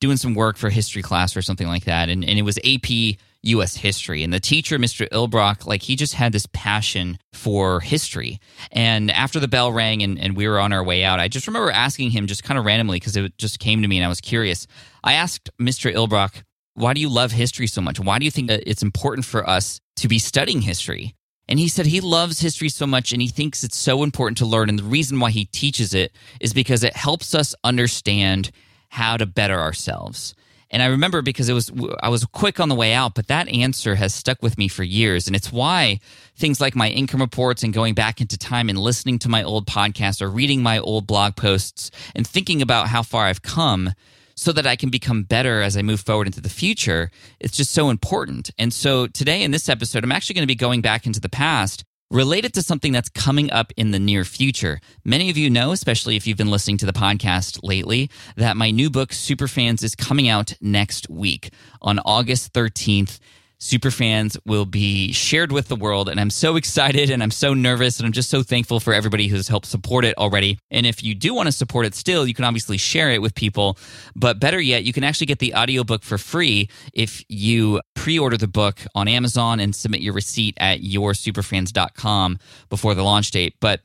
doing some work for history class or something like that, and, and it was AP US history. And the teacher, Mr. Ilbrock, like he just had this passion for history. And after the bell rang and, and we were on our way out, I just remember asking him just kind of randomly because it just came to me and I was curious. I asked Mr. Ilbrock, why do you love history so much? Why do you think it's important for us to be studying history? And he said he loves history so much and he thinks it's so important to learn. And the reason why he teaches it is because it helps us understand how to better ourselves. And I remember because it was I was quick on the way out, but that answer has stuck with me for years. And it's why things like my income reports and going back into time and listening to my old podcasts or reading my old blog posts and thinking about how far I've come so that I can become better as I move forward into the future. It's just so important. And so today in this episode, I'm actually going to be going back into the past related to something that's coming up in the near future. Many of you know, especially if you've been listening to the podcast lately, that my new book, Superfans, is coming out next week on August 13th. Superfans will be shared with the world. And I'm so excited and I'm so nervous and I'm just so thankful for everybody who's helped support it already. And if you do want to support it still, you can obviously share it with people. But better yet, you can actually get the audiobook for free if you pre order the book on Amazon and submit your receipt at yoursuperfans.com before the launch date. But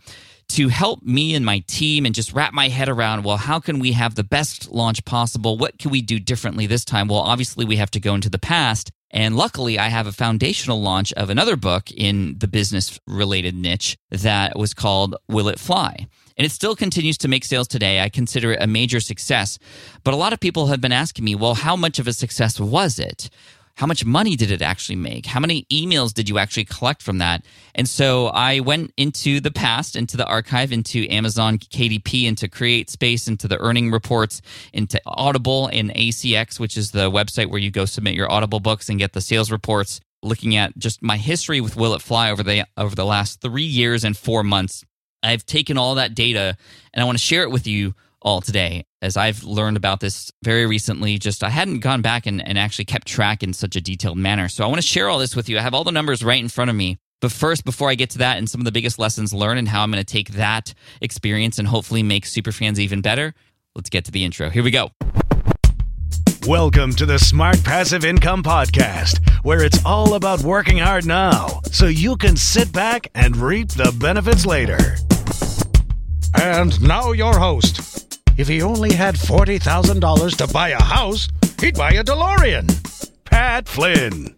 to help me and my team and just wrap my head around well how can we have the best launch possible what can we do differently this time well obviously we have to go into the past and luckily, I have a foundational launch of another book in the business related niche that was called Will It Fly? And it still continues to make sales today. I consider it a major success. But a lot of people have been asking me, well, how much of a success was it? How much money did it actually make? How many emails did you actually collect from that? And so I went into the past, into the archive, into Amazon KDP, into CreateSpace, into the earning reports, into Audible and ACX, which is the website where you go submit your Audible books and get the sales reports. Looking at just my history with Will It Fly over the over the last three years and four months, I've taken all that data and I want to share it with you all today as I've learned about this very recently. Just I hadn't gone back and, and actually kept track in such a detailed manner. So I want to share all this with you. I have all the numbers right in front of me. But first, before I get to that and some of the biggest lessons learned and how I'm going to take that experience and hopefully make superfans even better, let's get to the intro. Here we go. Welcome to the Smart Passive Income Podcast, where it's all about working hard now so you can sit back and reap the benefits later. And now, your host, if he only had $40,000 to buy a house, he'd buy a DeLorean. Pat Flynn.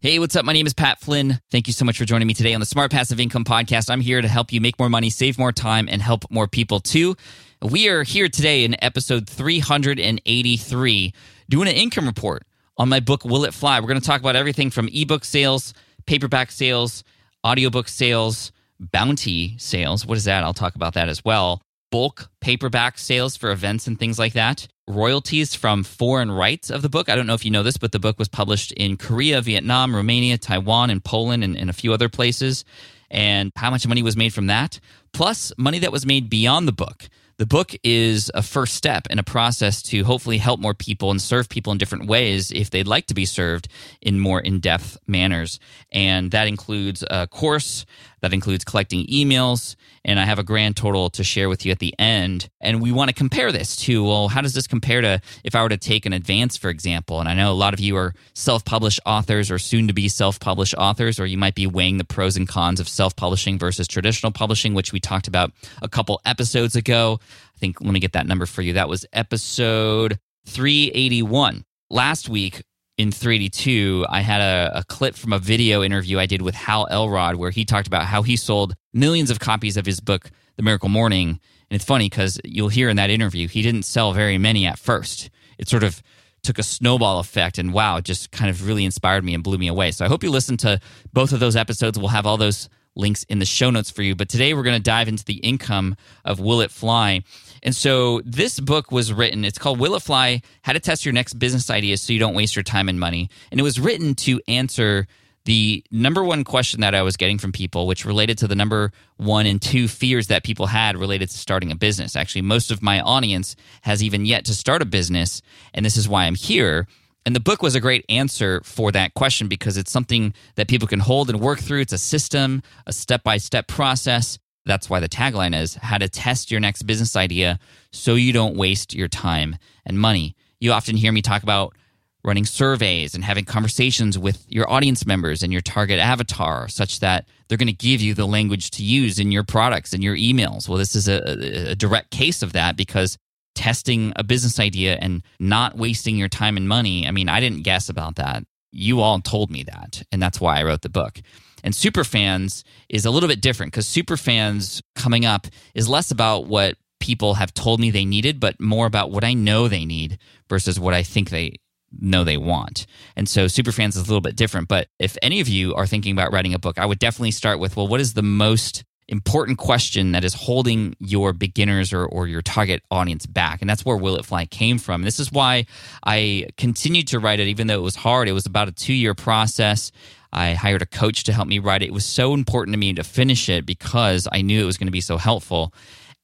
Hey, what's up? My name is Pat Flynn. Thank you so much for joining me today on the Smart Passive Income Podcast. I'm here to help you make more money, save more time, and help more people too. We are here today in episode 383 doing an income report on my book, Will It Fly? We're going to talk about everything from ebook sales, paperback sales, audiobook sales, bounty sales. What is that? I'll talk about that as well bulk paperback sales for events and things like that. Royalties from foreign rights of the book. I don't know if you know this, but the book was published in Korea, Vietnam, Romania, Taiwan, and Poland, and, and a few other places. And how much money was made from that? Plus, money that was made beyond the book. the book is a first step in a process to hopefully help more people and serve people in different ways if they'd like to be served in more in depth manners. And that includes a course, that includes collecting emails, and I have a grand total to share with you at the end. And we want to compare this to, well, how does this compare to if I were to take an advance, for example? And I know a lot of you are self published authors or soon to be self published authors, or you might be weighing the pros and cons of self publishing versus traditional publishing, which we talked about a couple episodes ago. I think, let me get that number for you. That was episode 381. Last week, in 382, I had a, a, clip from a video interview I did with Hal Elrod where he talked about how he sold millions of copies of his book, The Miracle Morning. And it's funny because you'll hear in that interview, he didn't sell very many at first. It sort of took a snowball effect and wow, just kind of really inspired me and blew me away. So I hope you listen to both of those episodes. We'll have all those links in the show notes for you. But today we're going to dive into the income of Will It Fly. And so this book was written, it's called Will It Fly How to Test Your Next Business Ideas So You Don't Waste Your Time and Money. And it was written to answer the number one question that I was getting from people, which related to the number one and two fears that people had related to starting a business. Actually, most of my audience has even yet to start a business, and this is why I'm here. And the book was a great answer for that question because it's something that people can hold and work through. It's a system, a step by step process that's why the tagline is how to test your next business idea so you don't waste your time and money. You often hear me talk about running surveys and having conversations with your audience members and your target avatar such that they're going to give you the language to use in your products and your emails. Well, this is a, a direct case of that because testing a business idea and not wasting your time and money. I mean, I didn't guess about that. You all told me that, and that's why I wrote the book. And superfans is a little bit different because superfans coming up is less about what people have told me they needed, but more about what I know they need versus what I think they know they want. And so superfans is a little bit different. But if any of you are thinking about writing a book, I would definitely start with well, what is the most important question that is holding your beginners or, or your target audience back. And that's where Will It Fly came from. This is why I continued to write it, even though it was hard. It was about a two year process. I hired a coach to help me write it. It was so important to me to finish it because I knew it was going to be so helpful.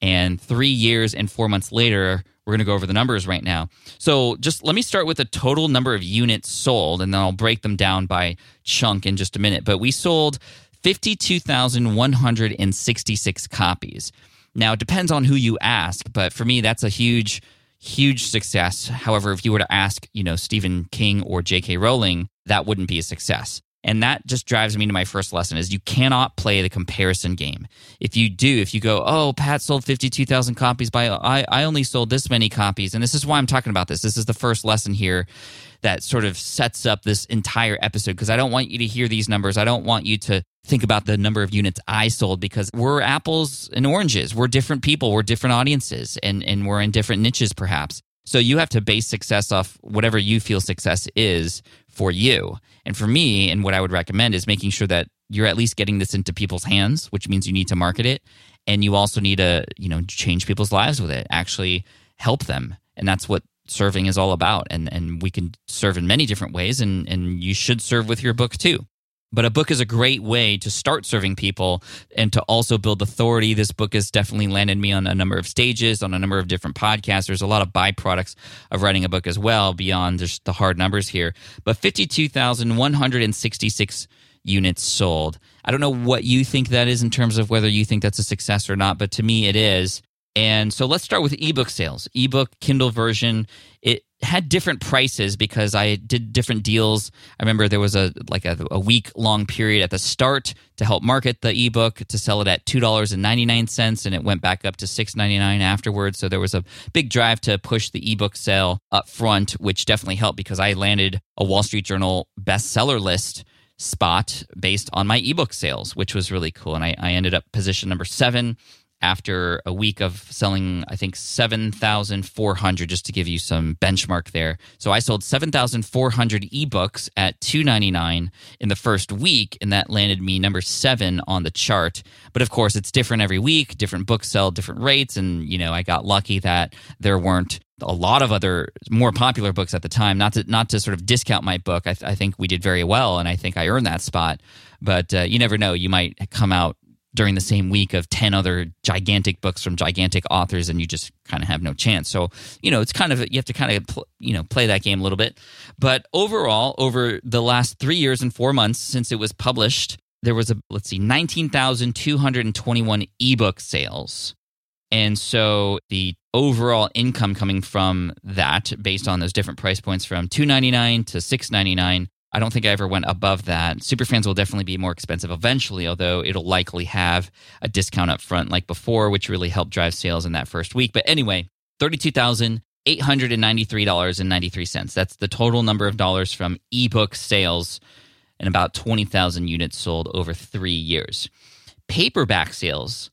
And three years and four months later, we're going to go over the numbers right now. So, just let me start with the total number of units sold, and then I'll break them down by chunk in just a minute. But we sold 52,166 copies. Now, it depends on who you ask, but for me, that's a huge, huge success. However, if you were to ask, you know, Stephen King or J.K. Rowling, that wouldn't be a success. And that just drives me to my first lesson is you cannot play the comparison game. If you do, if you go, oh, Pat sold 52,000 copies by, I, I only sold this many copies. And this is why I'm talking about this. This is the first lesson here that sort of sets up this entire episode because I don't want you to hear these numbers. I don't want you to think about the number of units I sold because we're apples and oranges. We're different people, we're different audiences, and, and we're in different niches perhaps. So you have to base success off whatever you feel success is for you. And for me, and what I would recommend is making sure that you're at least getting this into people's hands, which means you need to market it. And you also need to, you know, change people's lives with it, actually help them. And that's what serving is all about. And and we can serve in many different ways and, and you should serve with your book too. But a book is a great way to start serving people and to also build authority. This book has definitely landed me on a number of stages, on a number of different podcasts. There's a lot of byproducts of writing a book as well, beyond just the hard numbers here. But 52,166 units sold. I don't know what you think that is in terms of whether you think that's a success or not, but to me it is. And so let's start with ebook sales. Ebook, Kindle version, it had different prices because I did different deals. I remember there was a like a, a week long period at the start to help market the ebook to sell it at two dollars and ninety nine cents, and it went back up to six ninety nine afterwards. So there was a big drive to push the ebook sale up front, which definitely helped because I landed a Wall Street Journal bestseller list spot based on my ebook sales, which was really cool. And I, I ended up position number seven after a week of selling, I think, 7,400, just to give you some benchmark there. So I sold 7,400 ebooks at 299 in the first week, and that landed me number seven on the chart. But of course, it's different every week. Different books sell different rates. And, you know, I got lucky that there weren't a lot of other more popular books at the time. Not to not to sort of discount my book. I, th- I think we did very well, and I think I earned that spot. But uh, you never know; you might come out during the same week of 10 other gigantic books from gigantic authors and you just kind of have no chance. So, you know, it's kind of you have to kind of pl- you know, play that game a little bit. But overall, over the last 3 years and 4 months since it was published, there was a let's see 19,221 ebook sales. And so the overall income coming from that based on those different price points from 299 to 699 I don't think I ever went above that. Superfans will definitely be more expensive eventually, although it'll likely have a discount up front like before, which really helped drive sales in that first week. But anyway, $32,893.93. That's the total number of dollars from ebook sales and about 20,000 units sold over three years. Paperback sales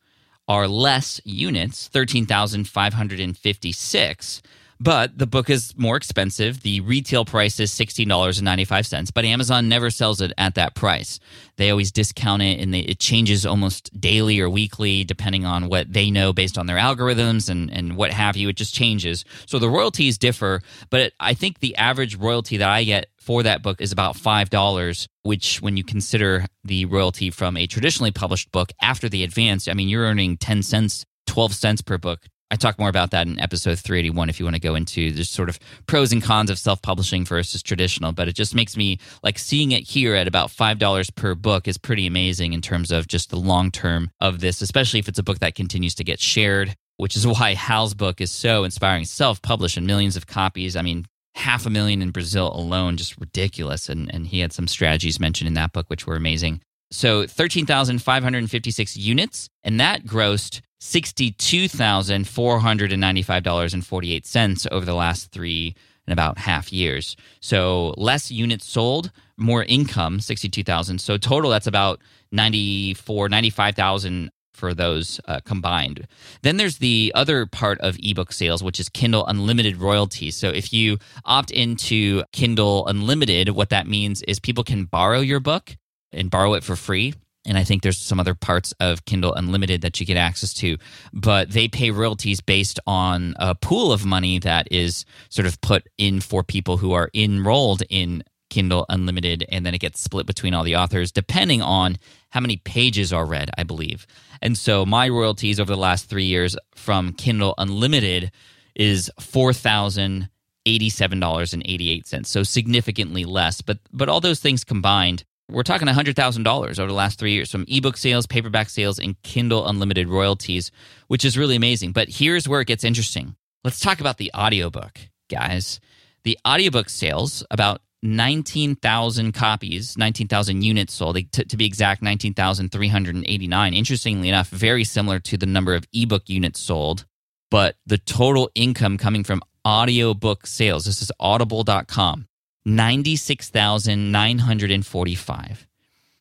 are less units, 13,556 but the book is more expensive. The retail price is $16.95, but Amazon never sells it at that price. They always discount it and they, it changes almost daily or weekly depending on what they know based on their algorithms and, and what have you. It just changes. So the royalties differ, but it, I think the average royalty that I get for that book is about $5, which, when you consider the royalty from a traditionally published book after the advance, I mean, you're earning 10 cents 12 cents per book I talk more about that in episode 381 if you want to go into the sort of pros and cons of self publishing versus traditional. But it just makes me like seeing it here at about $5 per book is pretty amazing in terms of just the long term of this, especially if it's a book that continues to get shared, which is why Hal's book is so inspiring. Self published millions of copies. I mean, half a million in Brazil alone, just ridiculous. And, and he had some strategies mentioned in that book, which were amazing. So 13,556 units, and that grossed $62,495.48 over the last three and about half years. So less units sold, more income, 62,000. So total that's about 94, 95,000 for those uh, combined. Then there's the other part of ebook sales, which is Kindle Unlimited royalties. So if you opt into Kindle Unlimited, what that means is people can borrow your book and borrow it for free and I think there's some other parts of Kindle Unlimited that you get access to, but they pay royalties based on a pool of money that is sort of put in for people who are enrolled in Kindle Unlimited, and then it gets split between all the authors depending on how many pages are read, I believe. And so my royalties over the last three years from Kindle Unlimited is four thousand eighty-seven dollars and eighty-eight cents, so significantly less. But but all those things combined we're talking $100,000 over the last three years from ebook sales, paperback sales, and Kindle Unlimited royalties, which is really amazing. But here's where it gets interesting. Let's talk about the audiobook, guys. The audiobook sales, about 19,000 copies, 19,000 units sold, to, to be exact, 19,389. Interestingly enough, very similar to the number of ebook units sold, but the total income coming from audiobook sales, this is audible.com, 96,945.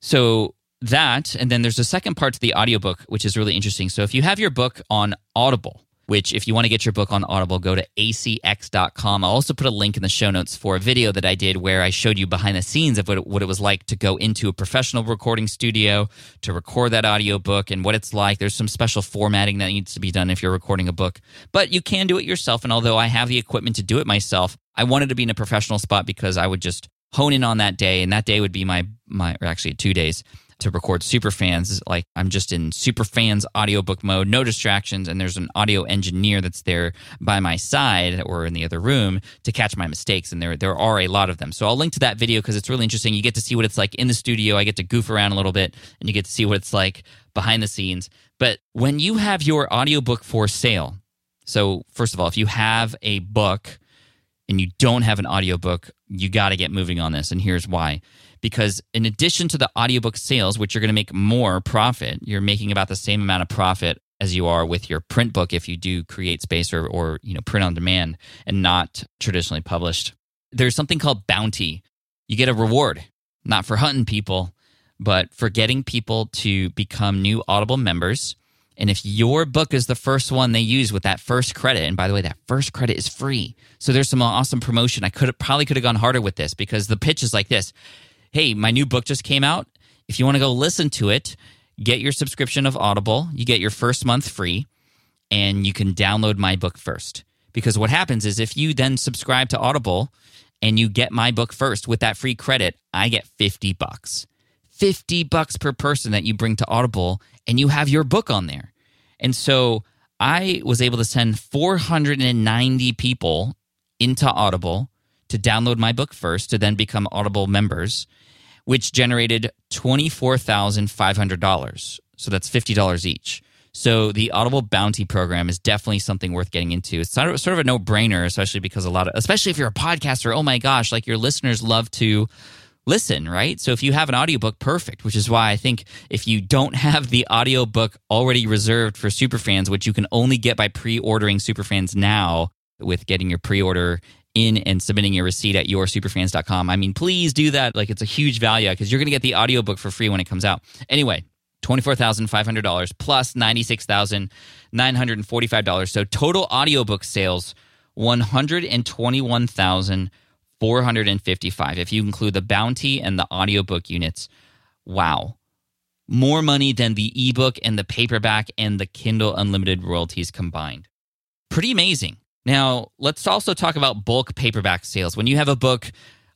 So that, and then there's a second part to the audiobook, which is really interesting. So if you have your book on Audible, which if you want to get your book on Audible, go to acx.com. I'll also put a link in the show notes for a video that I did where I showed you behind the scenes of what it, what it was like to go into a professional recording studio to record that audiobook and what it's like. There's some special formatting that needs to be done if you're recording a book, but you can do it yourself. And although I have the equipment to do it myself, I wanted to be in a professional spot because I would just hone in on that day, and that day would be my my actually two days to record Superfans. Like I'm just in super Superfans audiobook mode, no distractions, and there's an audio engineer that's there by my side or in the other room to catch my mistakes. And there there are a lot of them. So I'll link to that video because it's really interesting. You get to see what it's like in the studio. I get to goof around a little bit, and you get to see what it's like behind the scenes. But when you have your audiobook for sale, so first of all, if you have a book and you don't have an audiobook, you got to get moving on this. And here's why. Because in addition to the audiobook sales, which you're going to make more profit, you're making about the same amount of profit as you are with your print book if you do CreateSpace or, or you know print on demand and not traditionally published. There's something called bounty. You get a reward, not for hunting people, but for getting people to become new Audible members and if your book is the first one they use with that first credit, and by the way, that first credit is free. So there's some awesome promotion. I could probably could have gone harder with this because the pitch is like this. Hey, my new book just came out. If you want to go listen to it, get your subscription of Audible. You get your first month free and you can download my book first. Because what happens is if you then subscribe to Audible and you get my book first with that free credit, I get 50 bucks. 50 bucks per person that you bring to Audible and you have your book on there. And so I was able to send 490 people into Audible to download my book first to then become Audible members, which generated $24,500. So that's $50 each. So the Audible Bounty program is definitely something worth getting into. It's sort of, a no-brainer, especially because a lot of, especially if you're a podcaster. Oh my gosh, like your listeners love to listen, right? So if you have an audiobook, perfect, which is why I think if you don't have the audiobook already reserved for superfans, which you can only get by pre-ordering superfans now with getting your pre-order in and submitting your receipt at yoursuperfans.com. I mean, please do that. Like it's a huge value because you're going to get the audiobook for free when it comes out. Anyway, $24,500 plus $96,945. So total audiobook sales 121,455 if you include the bounty and the audiobook units. Wow. More money than the ebook and the paperback and the Kindle unlimited royalties combined. Pretty amazing. Now, let's also talk about bulk paperback sales. When you have a book,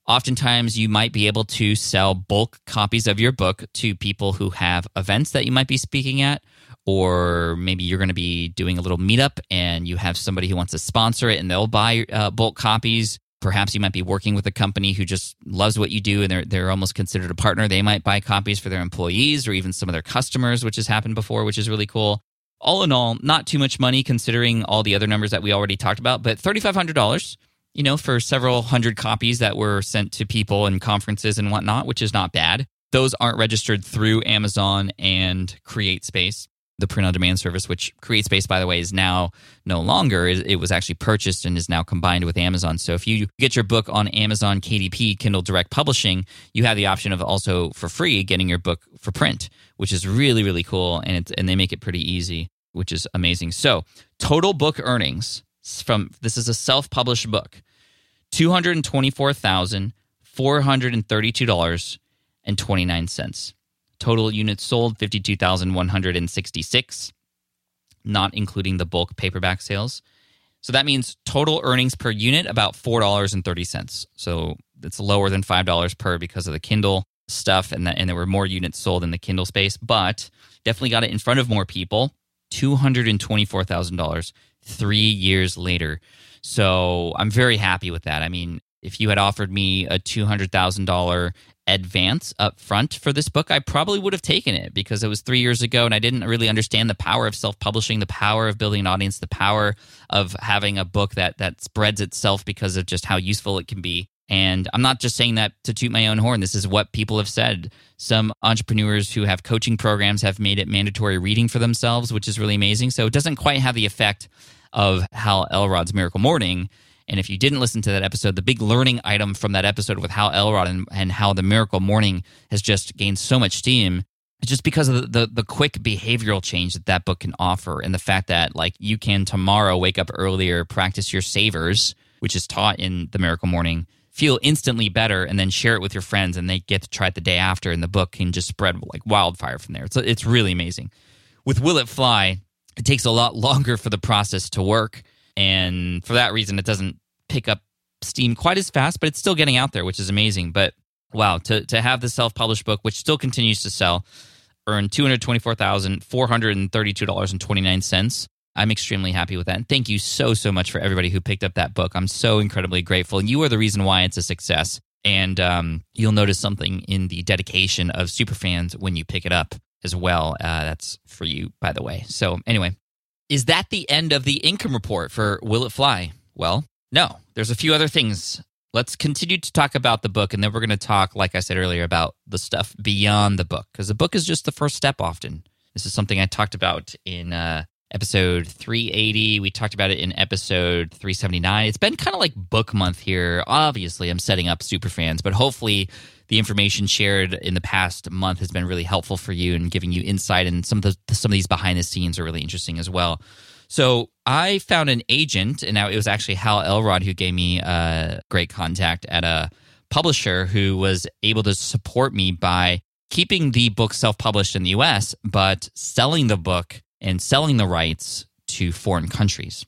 oftentimes you might be able to sell bulk copies of your book to people who have events that you might be speaking at, or maybe you're going to be doing a little meetup and you have somebody who wants to sponsor it and they'll buy uh, bulk copies. Perhaps you might be working with a company who just loves what you do and they're, they're almost considered a partner. They might buy copies for their employees or even some of their customers, which has happened before, which is really cool all in all, not too much money considering all the other numbers that we already talked about, but $3,500, you know, for several hundred copies that were sent to people and conferences and whatnot, which is not bad. Those aren't registered through Amazon and CreateSpace, the print on demand service, which CreateSpace, by the way, is now no longer. It was actually purchased and is now combined with Amazon. So if you get your book on Amazon KDP, Kindle Direct Publishing, you have the option of also for free getting your book for print, which is really, really cool. And, and they make it pretty easy which is amazing. So, total book earnings from this is a self published book $224,432.29. Total units sold 52,166, not including the bulk paperback sales. So that means total earnings per unit about $4.30. So it's lower than $5 per because of the Kindle stuff and, that, and there were more units sold in the Kindle space, but definitely got it in front of more people $224,000 three years later. So I'm very happy with that. I mean, if you had offered me a $200,000 advance up front for this book, I probably would have taken it because it was three years ago and I didn't really understand the power of self publishing, the power of building an audience, the power of having a book that, that spreads itself because of just how useful it can be. And I'm not just saying that to toot my own horn. This is what people have said. Some entrepreneurs who have coaching programs have made it mandatory reading for themselves, which is really amazing. So it doesn't quite have the effect of Hal Elrod's Miracle Morning. And if you didn't listen to that episode, the big learning item from that episode with Hal Elrod and, and how the Miracle Morning has just gained so much steam just because of the, the, the quick behavioral change that that book can offer and the fact that like you can tomorrow wake up earlier practice your savers which is taught in the miracle morning feel instantly better and then share it with your friends and they get to try it the day after and the book can just spread like wildfire from there. It's, it's really amazing. With Will It Fly, it takes a lot longer for the process to work. And for that reason, it doesn't pick up steam quite as fast, but it's still getting out there, which is amazing. But wow, to, to have the self published book, which still continues to sell, earn $224,432.29 I'm extremely happy with that. And thank you so, so much for everybody who picked up that book. I'm so incredibly grateful. And you are the reason why it's a success. And um, you'll notice something in the dedication of superfans when you pick it up as well. Uh, that's for you, by the way. So, anyway, is that the end of the income report for Will It Fly? Well, no, there's a few other things. Let's continue to talk about the book, and then we're going to talk, like I said earlier, about the stuff beyond the book, because the book is just the first step often. This is something I talked about in uh, episode 380. We talked about it in episode 379. It's been kind of like book month here. Obviously, I'm setting up super fans, but hopefully, the information shared in the past month has been really helpful for you and giving you insight. And some of the some of these behind the scenes are really interesting as well. So I found an agent, and now it was actually Hal Elrod who gave me a great contact at a publisher who was able to support me by keeping the book self published in the US, but selling the book and selling the rights to foreign countries.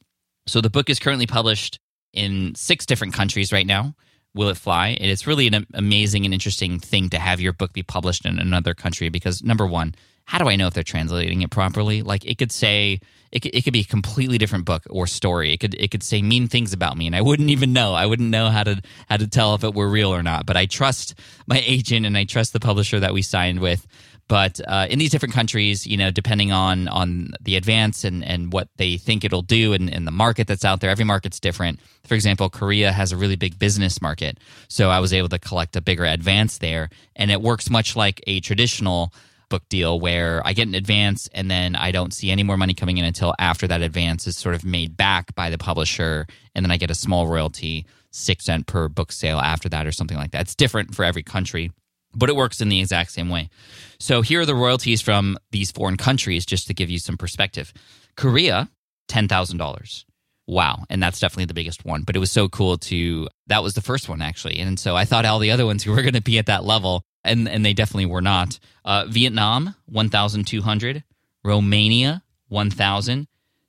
So the book is currently published in six different countries right now. Will It Fly? it's really an amazing and interesting thing to have your book be published in another country because, number one, how do I know if they're translating it properly? Like it could say it could, it could be a completely different book or story. It could it could say mean things about me, and I wouldn't even know. I wouldn't know how to how to tell if it were real or not. But I trust my agent and I trust the publisher that we signed with. But uh, in these different countries, you know, depending on on the advance and, and what they think it'll do and, and the market that's out there, every market's different. For example, Korea has a really big business market, so I was able to collect a bigger advance there, and it works much like a traditional book deal where I get an advance and then I don't see any more money coming in until after that advance is sort of made back by the publisher, and then I get a small royalty, six cent per book sale after that, or something like that. It's different for every country but it works in the exact same way. So here are the royalties from these foreign countries, just to give you some perspective. Korea, $10,000. Wow. And that's definitely the biggest one. But it was so cool to, that was the first one actually. And so I thought all the other ones were going to be at that level, and, and they definitely were not. Uh, Vietnam, 1,200. Romania, 1,000.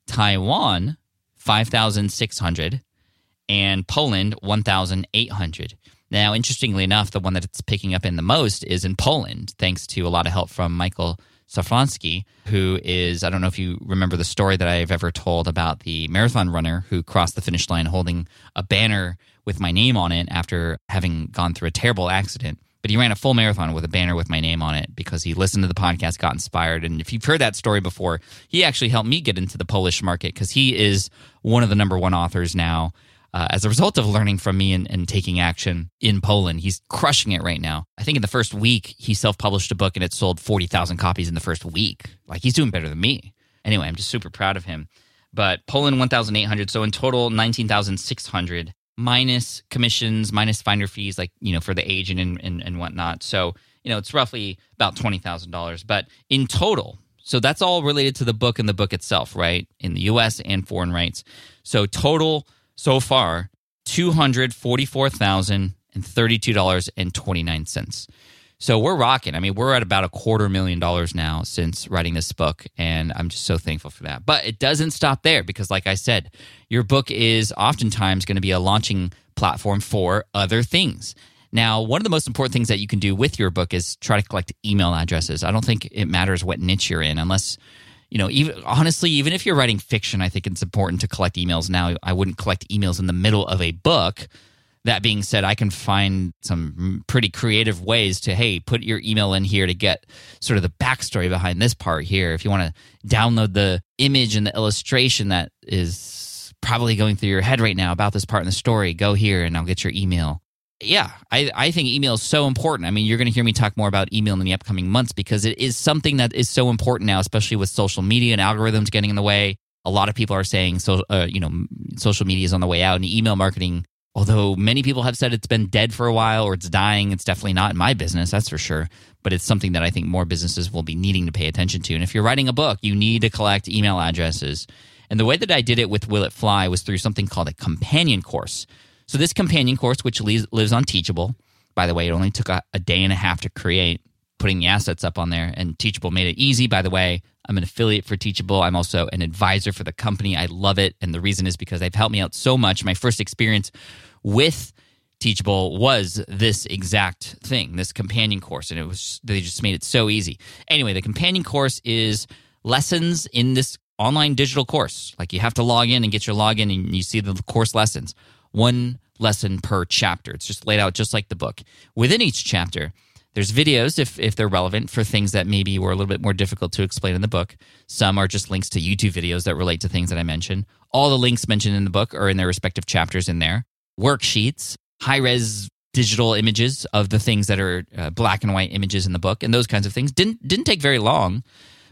Taiwan, 5,600. And Poland, 1,800. Now, interestingly enough, the one that it's picking up in the most is in Poland, thanks to a lot of help from Michael Szafrański, who is, I don't know if you remember the story that I've ever told about the marathon runner who crossed the finish line holding a banner with my name on it after having gone through a terrible accident. But he ran a full marathon with a banner with my name on it because he listened to the podcast, got inspired. And if you've heard that story before, he actually helped me get into the Polish market because he is one of the number one authors now uh, as a result of learning from me and, and, taking action in Poland. He's crushing it right now. I think in the first week, he self published a book and it sold 40,000 copies in the first week. Like he's doing better than me. Anyway, I'm just super proud of him. But Poland, 1,800. So in total, 19,600 minus commissions, minus finder fees, like, you know, for the agent and, and, and whatnot. So, you know, it's roughly about $20,000. But in total, so that's all related to the book and the book itself, right? In the US and foreign rights. So total so far $244,032.29. So we're rocking. I mean, we're at about a quarter million dollars now since writing this book, and I'm just so thankful for that. But it doesn't stop there because, like I said, your book is oftentimes going to be a launching platform for other things. Now, one of the most important things that you can do with your book is try to collect email addresses. I don't think it matters what niche you're in unless you know, even honestly, even if you're writing fiction, I think it's important to collect emails now. I wouldn't collect emails in the middle of a book. That being said, I can find some pretty creative ways to, hey, put your email in here to get sort of the backstory behind this part here. If you want to download the image and the illustration that is probably going through your head right now about this part in the story, go here and I'll get your email yeah, I, I think email is so important. I mean, you're going to hear me talk more about email in the upcoming months because it is something that is so important now, especially with social media and algorithms getting in the way. A lot of people are saying, so uh, you know, social media is on the way out, and email marketing. Although many people have said it's been dead for a while or it's dying, it's definitely not in my business, that's for sure. But it's something that I think more businesses will be needing to pay attention to. And if you're writing a book, you need to collect email addresses. And the way that I did it with Will It Fly was through something called a companion course. So this companion course, which lives on Teachable, by the way, it only took a, a day and a half to create, putting the assets up on there. And Teachable made it easy. By the way, I'm an affiliate for Teachable. I'm also an advisor for the company. I love it. And the reason is because they've helped me out so much. My first experience with Teachable was this exact thing, this companion course. And it was, they just made it so easy. Anyway, the companion course is lessons in this online digital course. Like you have to log in and get your login and you see the course lessons one lesson per chapter. It's just laid out just like the book. Within each chapter, there's videos if, if they're relevant for things that maybe were a little bit more difficult to explain in the book. Some are just links to YouTube videos that relate to things that I mentioned. All the links mentioned in the book are in their respective chapters in there. Worksheets, high res digital images of the things that are uh, black and white images in the book, and those kinds of things. Didn't didn't take very long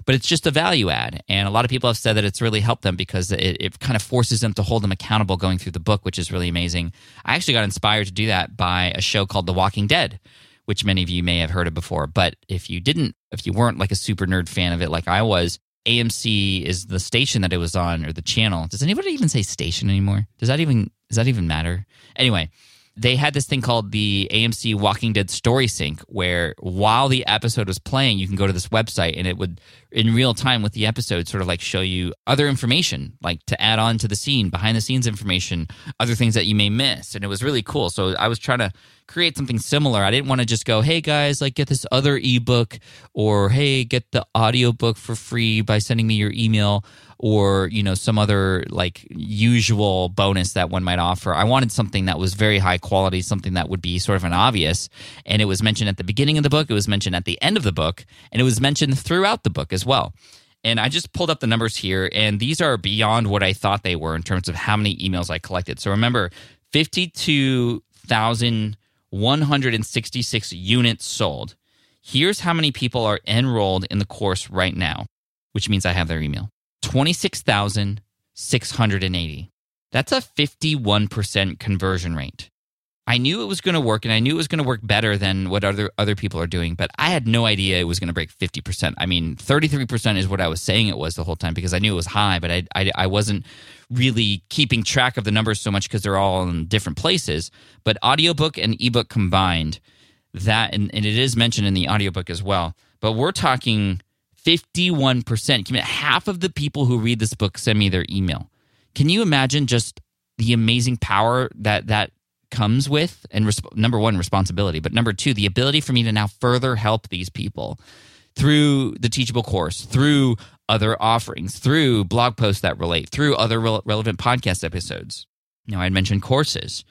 but it's just a value add. And a lot of people have said that it's really helped them because it, it kind of forces them to hold them accountable going through the book, which is really amazing. I actually got inspired to do that by a show called The Walking Dead, which many of you may have heard of before. But if you didn't, if you weren't like a super nerd fan of it like I was, AMC is the station that it was on or the channel. Does anybody even say station anymore? Does that even does that even matter? Anyway, they had this thing called the AMC Walking Dead Story Sync, where while the episode was playing, you can go to this website and it would, in real time with the episode, sort of like show you other information, like to add on to the scene, behind the scenes information, other things that you may miss. And it was really cool. So I was trying to create something similar. I didn't want to just go, hey guys, like get this other ebook or hey, get the audiobook for free by sending me your email or, you know, some other like usual bonus that one might offer. I wanted something that was very high quality, something that would be sort of an obvious. And it was mentioned at the beginning of the book, it was mentioned at the end of the book, and it was mentioned throughout the book as well. And I just pulled up the numbers here, and these are beyond what I thought they were in terms of how many emails I collected. So remember, 52,166 units sold. Here's how many people are enrolled in the course right now, which means I have their email 26,680. That's a 51% conversion rate. I knew it was going to work and I knew it was going to work better than what other other people are doing, but I had no idea it was going to break 50%. I mean, 33% is what I was saying it was the whole time because I knew it was high, but I, I, I wasn't really keeping track of the numbers so much because they're all in different places. But audiobook and ebook combined, that, and, and it is mentioned in the audiobook as well, but we're talking 51%. Half of the people who read this book send me their email. Can you imagine just the amazing power that that comes with and resp- number one responsibility but number two the ability for me to now further help these people through the teachable course through other offerings through blog posts that relate through other re- relevant podcast episodes. Now i had mentioned courses.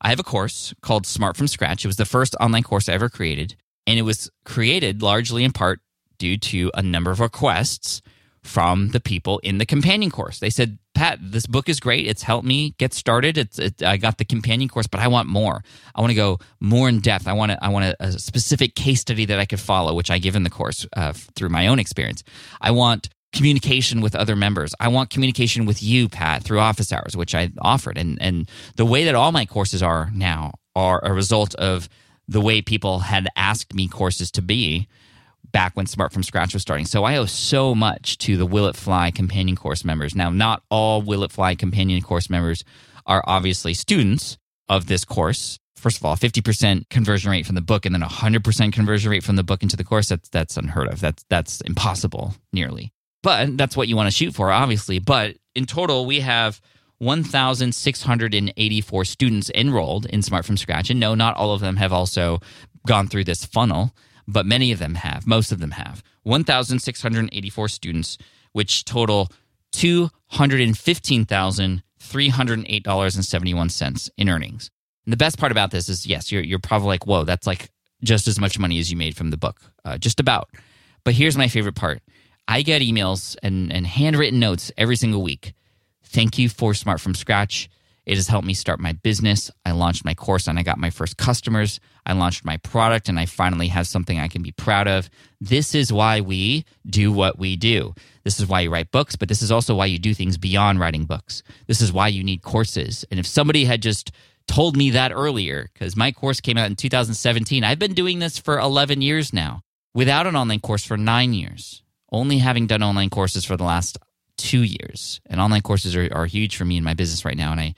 I have a course called smart from scratch. It was the first online course i ever created and it was created largely in part due to a number of requests from the people in the companion course. They said, Pat, this book is great. It's helped me get started. It's it, I got the companion course, but I want more. I want to go more in depth. I want to, I want a, a, specific case study that I could follow, which I give in the course uh, through my own experience. I want communication with other members. I want communication with you, Pat, through office hours, which I offered. And and the way that all my courses are now are a result of the way people had asked me courses to be back when Smart from Scratch was starting. So I owe so much to the Will It Fly companion course members. Now, not all Will It Fly companion course members are obviously students of this course. First of all, 50% conversion rate from the book and then 100% conversion rate from the book into the course, that's, that's unheard of. That's, that's impossible, nearly. But that's what you want to shoot for, obviously. But in total, we have 1,684 students enrolled in Smart from Scratch. And no, not all of them have also gone through this funnel but many of them have. Most of them have. 1,684 students, which total $215,308.71 in earnings. And the best part about this is yes, you're, you're probably like, whoa, that's like just as much money as you made from the book, uh, just about. But here's my favorite part I get emails and, and handwritten notes every single week. Thank you for Smart from Scratch. It has helped me start my business. I launched my course and I got my first customers. I launched my product and I finally have something I can be proud of. This is why we do what we do. This is why you write books, but this is also why you do things beyond writing books. This is why you need courses. And if somebody had just told me that earlier, because my course came out in 2017, I've been doing this for 11 years now without an online course for nine years, only having done online courses for the last two years. And online courses are, are huge for me in my business right now. And I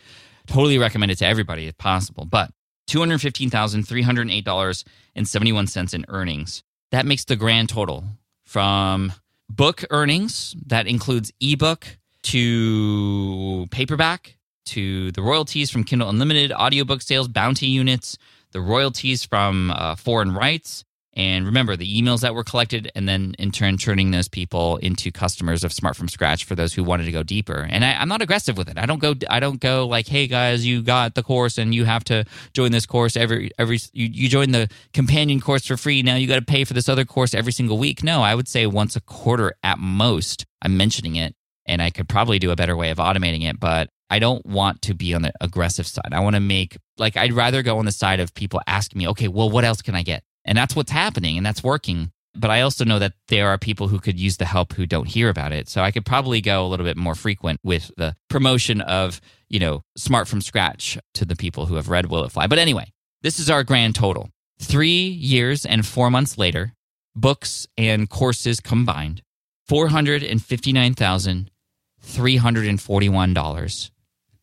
totally recommend it to everybody if possible. But $215,308.71 in earnings. That makes the grand total from book earnings, that includes ebook to paperback to the royalties from Kindle Unlimited, audiobook sales, bounty units, the royalties from uh, foreign rights, and remember the emails that were collected, and then in turn turning those people into customers of Smart from Scratch for those who wanted to go deeper. And I, am not aggressive with it. I don't go. I don't go like, hey guys, you got the course, and you have to join this course every every. You, you join the companion course for free. Now you got to pay for this other course every single week. No, I would say once a quarter at most. I'm mentioning it, and I could probably do a better way of automating it, but I don't want to be on the aggressive side. I want to make like I'd rather go on the side of people asking me, okay, well, what else can I get? And that's what's happening and that's working. But I also know that there are people who could use the help who don't hear about it. So I could probably go a little bit more frequent with the promotion of, you know, smart from scratch to the people who have read Will It Fly. But anyway, this is our grand total. Three years and four months later, books and courses combined, $459,341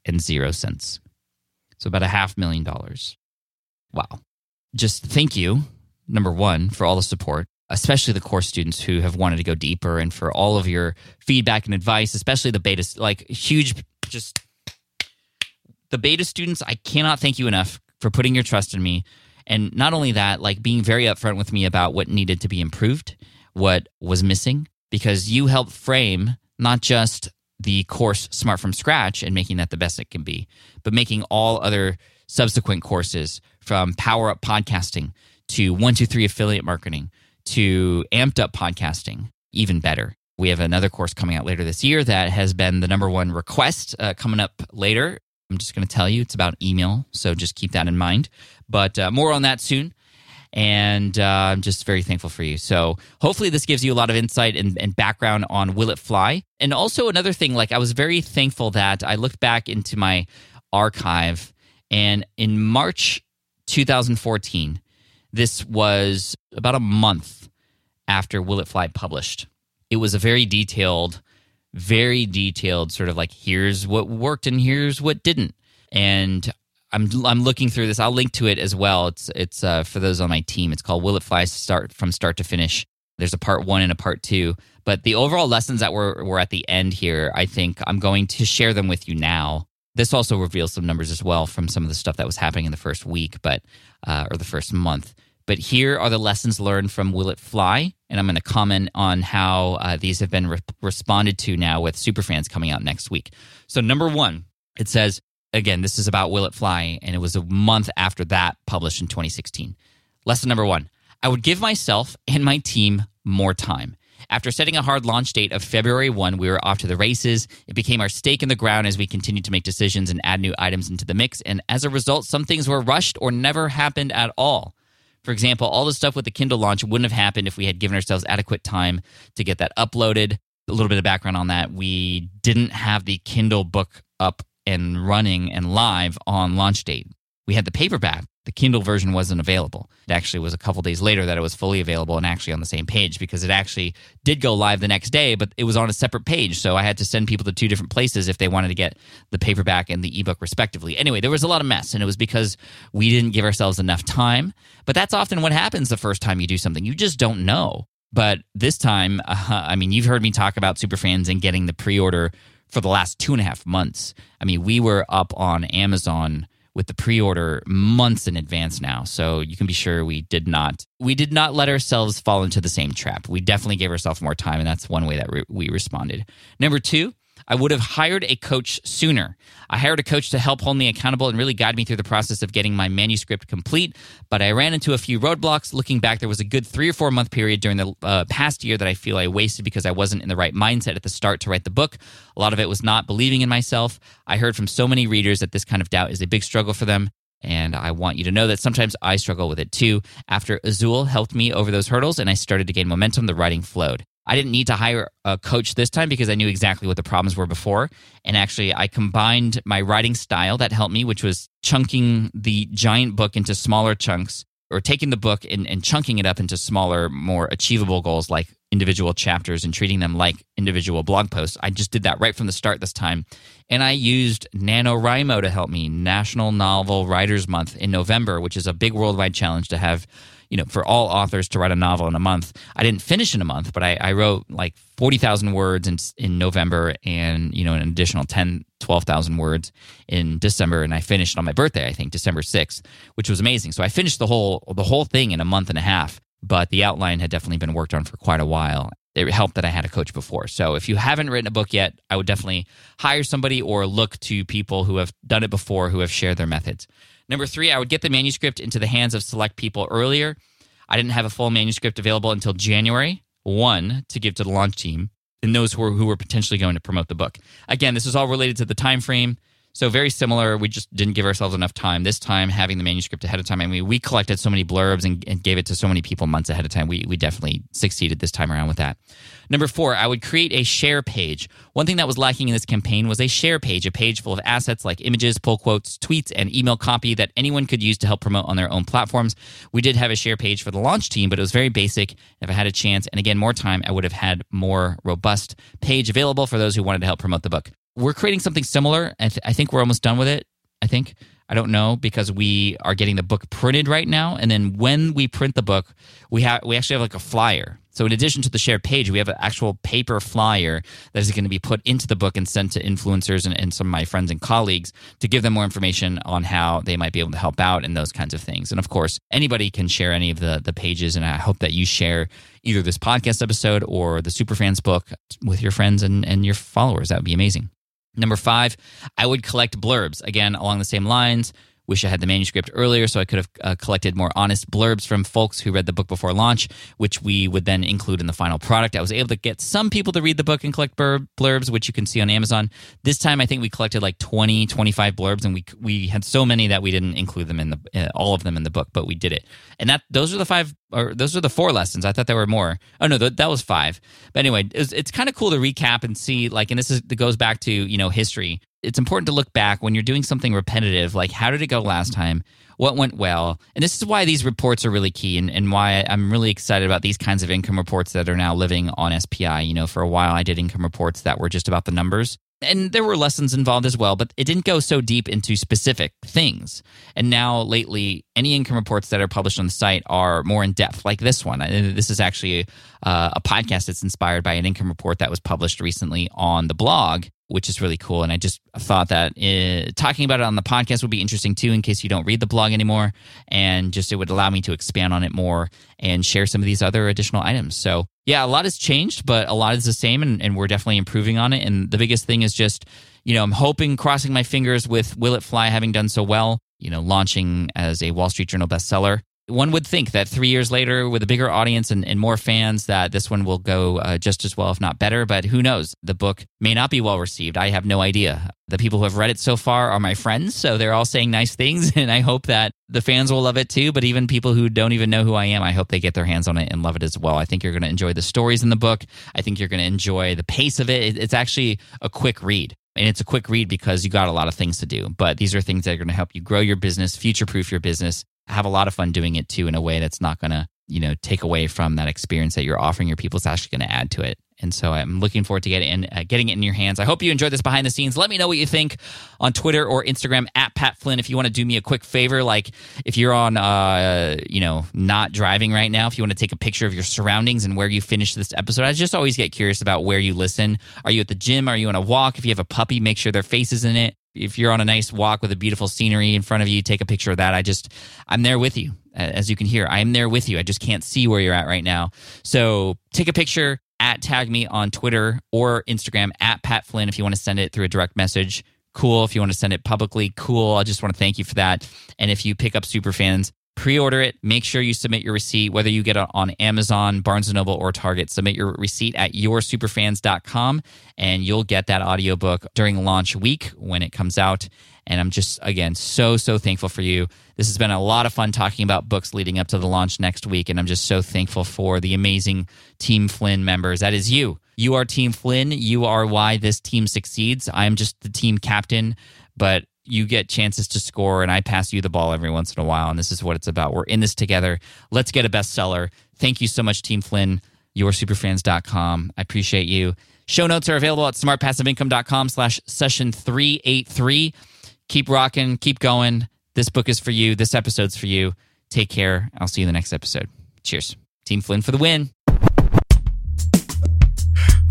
and zero cents. So about a half million dollars. Wow. Just thank you number one, for all the support, especially the course students who have wanted to go deeper and for all of your feedback and advice, especially the beta, like huge, just the beta students. I cannot thank you enough for putting your trust in me. And not only that, like being very upfront with me about what needed to be improved, what was missing, because you helped frame not just the course Smart from Scratch and making that the best it can be, but making all other subsequent courses from Power Up Podcasting to 123 Affiliate Marketing to Amped Up Podcasting even better. We have another course coming out later this year that has been the number one request uh, coming up later. I'm just going to tell you it's about email, so just keep that in mind. But uh, more on that soon. And uh, I'm just very thankful for you. So hopefully this gives you a lot of insight and, and background on Will It Fly. And also another thing, like I was very thankful that I looked back into my archive, and in March 2014, this was about a month after Will It Fly published. It was a very detailed, very detailed sort of like here's what worked and here's what didn't. And I'm I'm looking through this. I'll link to it as well. It's it's uh, for those on my team. It's called Will It Fly Start from Start to Finish. There's a part one and a part two. But the overall lessons that were were at the end here, I think I'm going to share them with you now. This also reveals some numbers as well from some of the stuff that was happening in the first week, but uh, or the first month. But here are the lessons learned from Will It Fly? And I'm going to comment on how uh, these have been re- responded to now with Superfans coming out next week. So, number one, it says, again, this is about Will It Fly, and it was a month after that published in 2016. Lesson number one I would give myself and my team more time. After setting a hard launch date of February 1, we were off to the races. It became our stake in the ground as we continued to make decisions and add new items into the mix. And as a result, some things were rushed or never happened at all. For example, all the stuff with the Kindle launch wouldn't have happened if we had given ourselves adequate time to get that uploaded. A little bit of background on that. We didn't have the Kindle book up and running and live on launch date. We had the paperback, the Kindle version wasn't available. It actually was a couple days later that it was fully available and actually on the same page because it actually did go live the next day, but it was on a separate page. So I had to send people to two different places if they wanted to get the paperback and the ebook respectively. Anyway, there was a lot of mess and it was because we didn't give ourselves enough time. But that's often what happens the first time you do something. You just don't know. But this time, uh, I mean, you've heard me talk about Superfans and getting the pre order for the last two and a half months. I mean, we were up on Amazon with the pre-order months in advance now. So you can be sure we did not we did not let ourselves fall into the same trap. We definitely gave ourselves more time and that's one way that re- we responded. Number two I would have hired a coach sooner. I hired a coach to help hold me accountable and really guide me through the process of getting my manuscript complete. But I ran into a few roadblocks. Looking back, there was a good three or four month period during the uh, past year that I feel I wasted because I wasn't in the right mindset at the start to write the book. A lot of it was not believing in myself. I heard from so many readers that this kind of doubt is a big struggle for them. And I want you to know that sometimes I struggle with it too. After Azul helped me over those hurdles and I started to gain momentum, the writing flowed. I didn't need to hire a coach this time because I knew exactly what the problems were before. And actually, I combined my writing style that helped me, which was chunking the giant book into smaller chunks or taking the book and, and chunking it up into smaller, more achievable goals like individual chapters and treating them like individual blog posts. I just did that right from the start this time. And I used NaNoWriMo to help me, National Novel Writers Month in November, which is a big worldwide challenge to have you know, for all authors to write a novel in a month. I didn't finish in a month, but I, I wrote like 40,000 words in, in November and, you know, an additional 10, 12,000 words in December. And I finished on my birthday, I think December 6th, which was amazing. So I finished the whole, the whole thing in a month and a half, but the outline had definitely been worked on for quite a while. It helped that I had a coach before. So if you haven't written a book yet, I would definitely hire somebody or look to people who have done it before, who have shared their methods. Number three, I would get the manuscript into the hands of select people earlier. I didn't have a full manuscript available until January 1 to give to the launch team and those who were, who were potentially going to promote the book. Again, this is all related to the time frame. So very similar. We just didn't give ourselves enough time. This time, having the manuscript ahead of time. I mean, we collected so many blurbs and, and, gave it to so many people months ahead of time. We we definitely succeeded this time around with that. Number four, I would create a share page. One thing that was lacking in this campaign was a share page, a page full of assets like images, pull quotes, tweets, and email copy that anyone could use to help promote on their own platforms. We did have a share page for the launch team, but it was very basic. If I had a chance, and again more time, I would have had more robust page available for those who wanted to help promote the book we're creating something similar. I, th- I think we're almost done with it. I think I don't know because we are getting the book printed right now, and then when we print the book, we have we actually have like a flyer. So in addition to the shared page, we have an actual paper flyer that is going to be put into the book and sent to influencers and, and some of my friends and colleagues to give them more information on how they might be able to help out and those kinds of things. And of course, anybody can share any of the the pages, and I hope that you share either this podcast episode or the Superfans book with your friends and, and your followers. That would be amazing. Number five, I would collect blurbs. Again, along the same lines. Wish I had the manuscript earlier so I could have uh, collected more honest blurbs from folks who read the book before launch, which we would then include in the final product. I was able to get some people to read the book and collect blurbs, which you can see on Amazon. This time, I think we collected like 20, 25 blurbs, and we we had so many that we didn't include them in the uh, all of them in the book, but we did it. And that those are the five or those are the four lessons. I thought there were more. Oh no, that was five. But anyway, it's, it's kind of cool to recap and see like, and this is it goes back to you know history it's important to look back when you're doing something repetitive, like how did it go last time? What went well? And this is why these reports are really key and, and why I'm really excited about these kinds of income reports that are now living on SPI. You know, for a while I did income reports that were just about the numbers. And there were lessons involved as well, but it didn't go so deep into specific things. And now, lately, any income reports that are published on the site are more in depth, like this one. This is actually uh, a podcast that's inspired by an income report that was published recently on the blog which is really cool. And I just thought that uh, talking about it on the podcast would be interesting too, in case you don't read the blog anymore. And just it would allow me to expand on it more and share some of these other additional items. So, yeah, a lot has changed, but a lot is the same, and, and we're definitely improving on it. And the biggest thing is just, you know, I'm hoping, crossing my fingers with Will It Fly having done so well, you know, launching as a Wall Street Journal bestseller one would think that three years later, with a bigger audience and, and more fans, that this one will go uh, just as well, if not better. But who knows? The book may not be well received. I have no idea. The people who have read it so far are my friends, so they're all saying nice things, and I hope that the fans will love it too. But even people who don't even know who I am, I hope they get their hands on it and love it as well. I think you're going to enjoy the stories in the book. I think you're going to enjoy the pace of it. It's actually a quick read. And it's a quick read because you got a lot of things to do. But these are things that are going to help you grow your business, future proof your business, have a lot of fun doing it too in a way that's not going to you know take away from that experience that you're offering your people it's actually going to add to it. And so i'm looking forward to getting in, uh, getting it in your hands. I hope you enjoyed this behind the scenes. Let me know what you think on twitter or instagram at pat flynn. If you want to do me a quick favor like if you're on uh, you know not driving right now if you want to take a picture of your surroundings and where you finished this episode i just always get curious about where you listen. Are you at the gym? Are you on a walk? If you have a puppy make sure their face is in it if you're on a nice walk with a beautiful scenery in front of you, take a picture of that. I just, I'm there with you. As you can hear, I am there with you. I just can't see where you're at right now. So take a picture at tag me on Twitter or Instagram at Pat Flynn if you want to send it through a direct message. Cool. If you want to send it publicly, cool. I just want to thank you for that. And if you pick up Superfans, pre-order it. Make sure you submit your receipt whether you get it on amazon barnes & noble or target. Submit your receipt at yoursuperfans.com and you'll get that audiobook during launch week when it comes out. And i'm just again so so thankful for you. This has been a lot of fun talking about books leading up to the launch next week and i'm just so thankful for the amazing team flynn members. That is you. You are team flynn. You are why this team succeeds. I'm just the team captain but you get chances to score and I pass you the ball every once in a while. And this is what it's about. We're in this together. Let's get a bestseller. Thank you so much, Team Flynn, yoursuperfans.com. I appreciate you. Show notes are available at smartpassiveincome.com slash session 383. Keep rocking, keep going. This book is for you. This episode's for you. Take care. I'll see you in the next episode. Cheers. Team Flynn for the win.